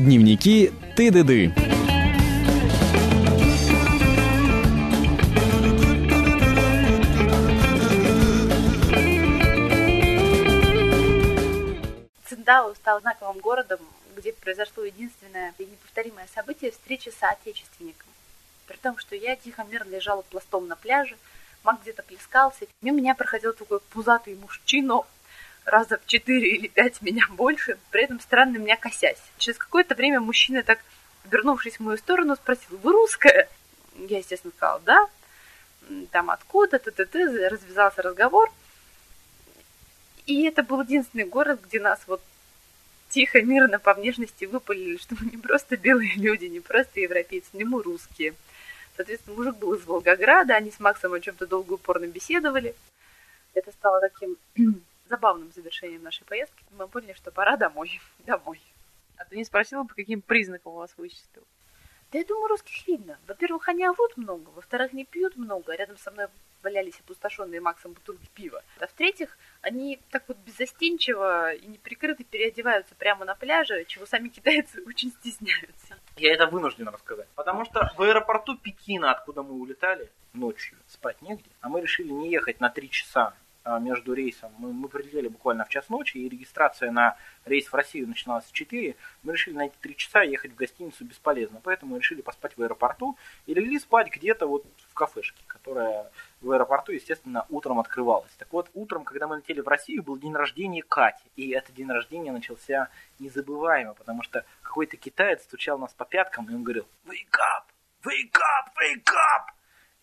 Дневники ТДД. Циндао стал знаковым городом, где произошло единственное и неповторимое событие – встреча с соотечественником. При том, что я тихо мирно лежала пластом на пляже, маг где-то плескался, мимо меня проходил такой пузатый мужчина, раза в четыре или пять меня больше, при этом странно меня косясь. Через какое-то время мужчина так, вернувшись в мою сторону, спросил, вы русская? Я, естественно, сказала, да. Там откуда, т т т развязался разговор. И это был единственный город, где нас вот тихо, мирно по внешности выпалили, что мы не просто белые люди, не просто европейцы, не мы русские. Соответственно, мужик был из Волгограда, они с Максом о чем-то долго упорно беседовали. Это стало таким забавным завершением нашей поездки. Мы поняли, что пора домой. Домой. А ты не спросила, по каким признакам у вас вычислил? Да я думаю, русских видно. Во-первых, они орут много, во-вторых, не пьют много, а рядом со мной валялись опустошенные Максом бутылки пива. А в-третьих, они так вот беззастенчиво и неприкрыто переодеваются прямо на пляже, чего сами китайцы очень стесняются. Я это вынужден рассказать. Потому что в аэропорту Пекина, откуда мы улетали ночью, спать негде, а мы решили не ехать на три часа между рейсом. Мы, мы прилетели буквально в час ночи, и регистрация на рейс в Россию начиналась в 4. Мы решили на эти 3 часа ехать в гостиницу бесполезно, поэтому решили поспать в аэропорту и легли спать где-то вот в кафешке, которая в аэропорту, естественно, утром открывалась. Так вот, утром, когда мы летели в Россию, был день рождения Кати, и этот день рождения начался незабываемо, потому что какой-то китаец стучал нас по пяткам, и он говорил «Wake up! Wake up! Wake up!»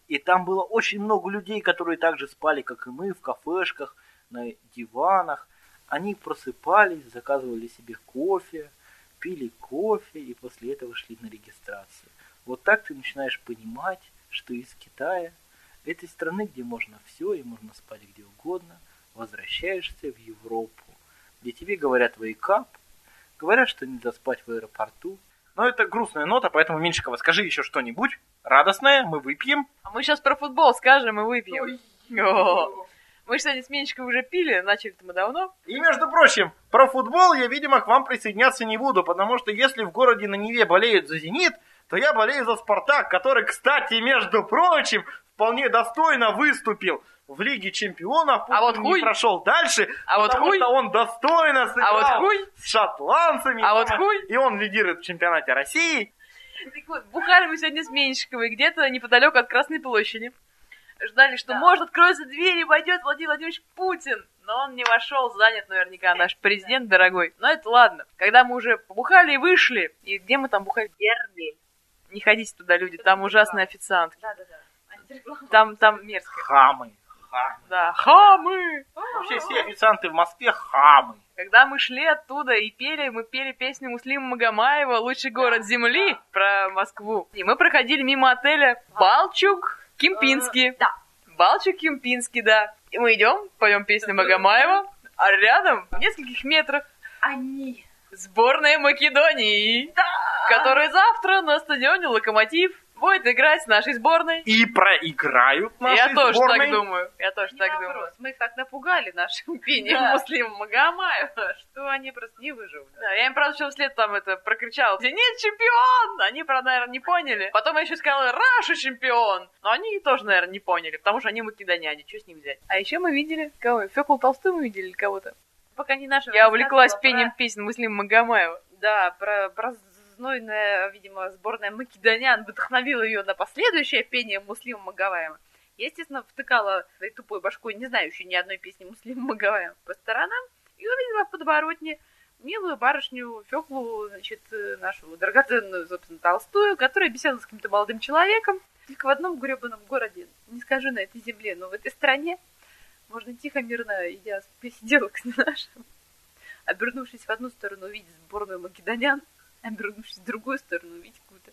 И там было очень много людей, которые также спали, как и мы, в кафешках, на диванах. Они просыпались, заказывали себе кофе, пили кофе и после этого шли на регистрацию. Вот так ты начинаешь понимать, что из Китая, этой страны, где можно все и можно спать где угодно, возвращаешься в Европу, где тебе говорят up, говорят, что нельзя спать в аэропорту. Но это грустная нота, поэтому, Меньшикова, скажи еще что-нибудь радостное, мы выпьем. А мы сейчас про футбол скажем и выпьем. Мы сегодня с Менечкой уже пили, начали-то мы давно. И, между прочим, про футбол я, видимо, к вам присоединяться не буду, потому что если в городе на Неве болеют за «Зенит», то я болею за «Спартак», который, кстати, между прочим, вполне достойно выступил в Лиге Чемпионов, а вот не хуй. прошел дальше, а вот потому хуй. что он достойно сыграл а вот хуй. с шотландцами, а вот хуй. и он лидирует в чемпионате России. Так вот, бухали мы сегодня с Меньшиковой где-то неподалеку от Красной площади. Ждали, что Да. может откроется дверь и войдет Владимир Владимирович Путин. Но он не вошел, занят наверняка наш президент дорогой. Но это ладно. Когда мы уже побухали и вышли, и где мы там бухали? Гермель. Не ходите туда, люди, там ужасные официантки. Да-да-да. Антиреклама. Там, там мерзко. Хамы. Хамы. Да, хамы! Вообще все официанты в Москве хамы. Когда мы шли оттуда и пели, мы пели песню Муслима Магомаева «Лучший город земли» про Москву. И мы проходили мимо отеля Балчук Кемпинский. Да. Балчук Кемпинский, да. И мы идем, поем песню Магомаева, а рядом, в нескольких метрах, Они. сборная Македонии, которая завтра на стадионе «Локомотив» будет играть с нашей сборной. И проиграют нашей Я тоже сборной. так думаю. Я тоже Не так вопрос. думаю. Мы их так напугали нашим пением Да. Муслима Магомаева, что они просто не выживут. Да, я им, правда, еще вслед там это прокричал. Зенит чемпион! Они, правда, наверное, не поняли. Потом я еще сказала, Раша чемпион! Но они тоже, наверное, не поняли, потому что они македоняне, что с них взять? А еще мы видели, кого? Фёкл Толстой мы видели кого-то? Пока не наша Я увлеклась пением песен Муслима Магомаева. про- Да, про, про знойная, видимо, сборная македонян вдохновила ее на последующее пение Муслима Магомаева. Я, естественно, втыкала своей тупой башкой, не знающей ни одной песни Муслима Магомаева по сторонам, и увидела в подворотне милую барышню Феклу, значит, э, нашу драгоценную, собственно, Толстую, которая беседовала с каким-то молодым человеком. Только в одном гребаном городе, не скажу на этой земле, но в этой стране можно тихо, мирно, идя с посиделок с нашим, обернувшись в одну сторону, увидеть сборную македонян, обернувшись в другую сторону, увидеть какую-то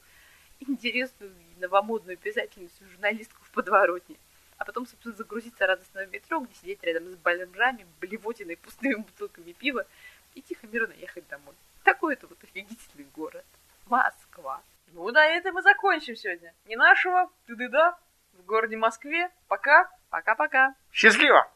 интересную и новомодную писательницу, журналистку в подворотне. А потом, собственно, загрузиться радостно в метро, где сидеть рядом с бомжами, блевотиной, пустыми бутылками пива и тихо, мирно ехать домой. Такой это вот офигительный город. Москва. Ну, на этом мы закончим сегодня. Не нашего, ты да в городе Москве. Пока. Пока-пока. Счастливо!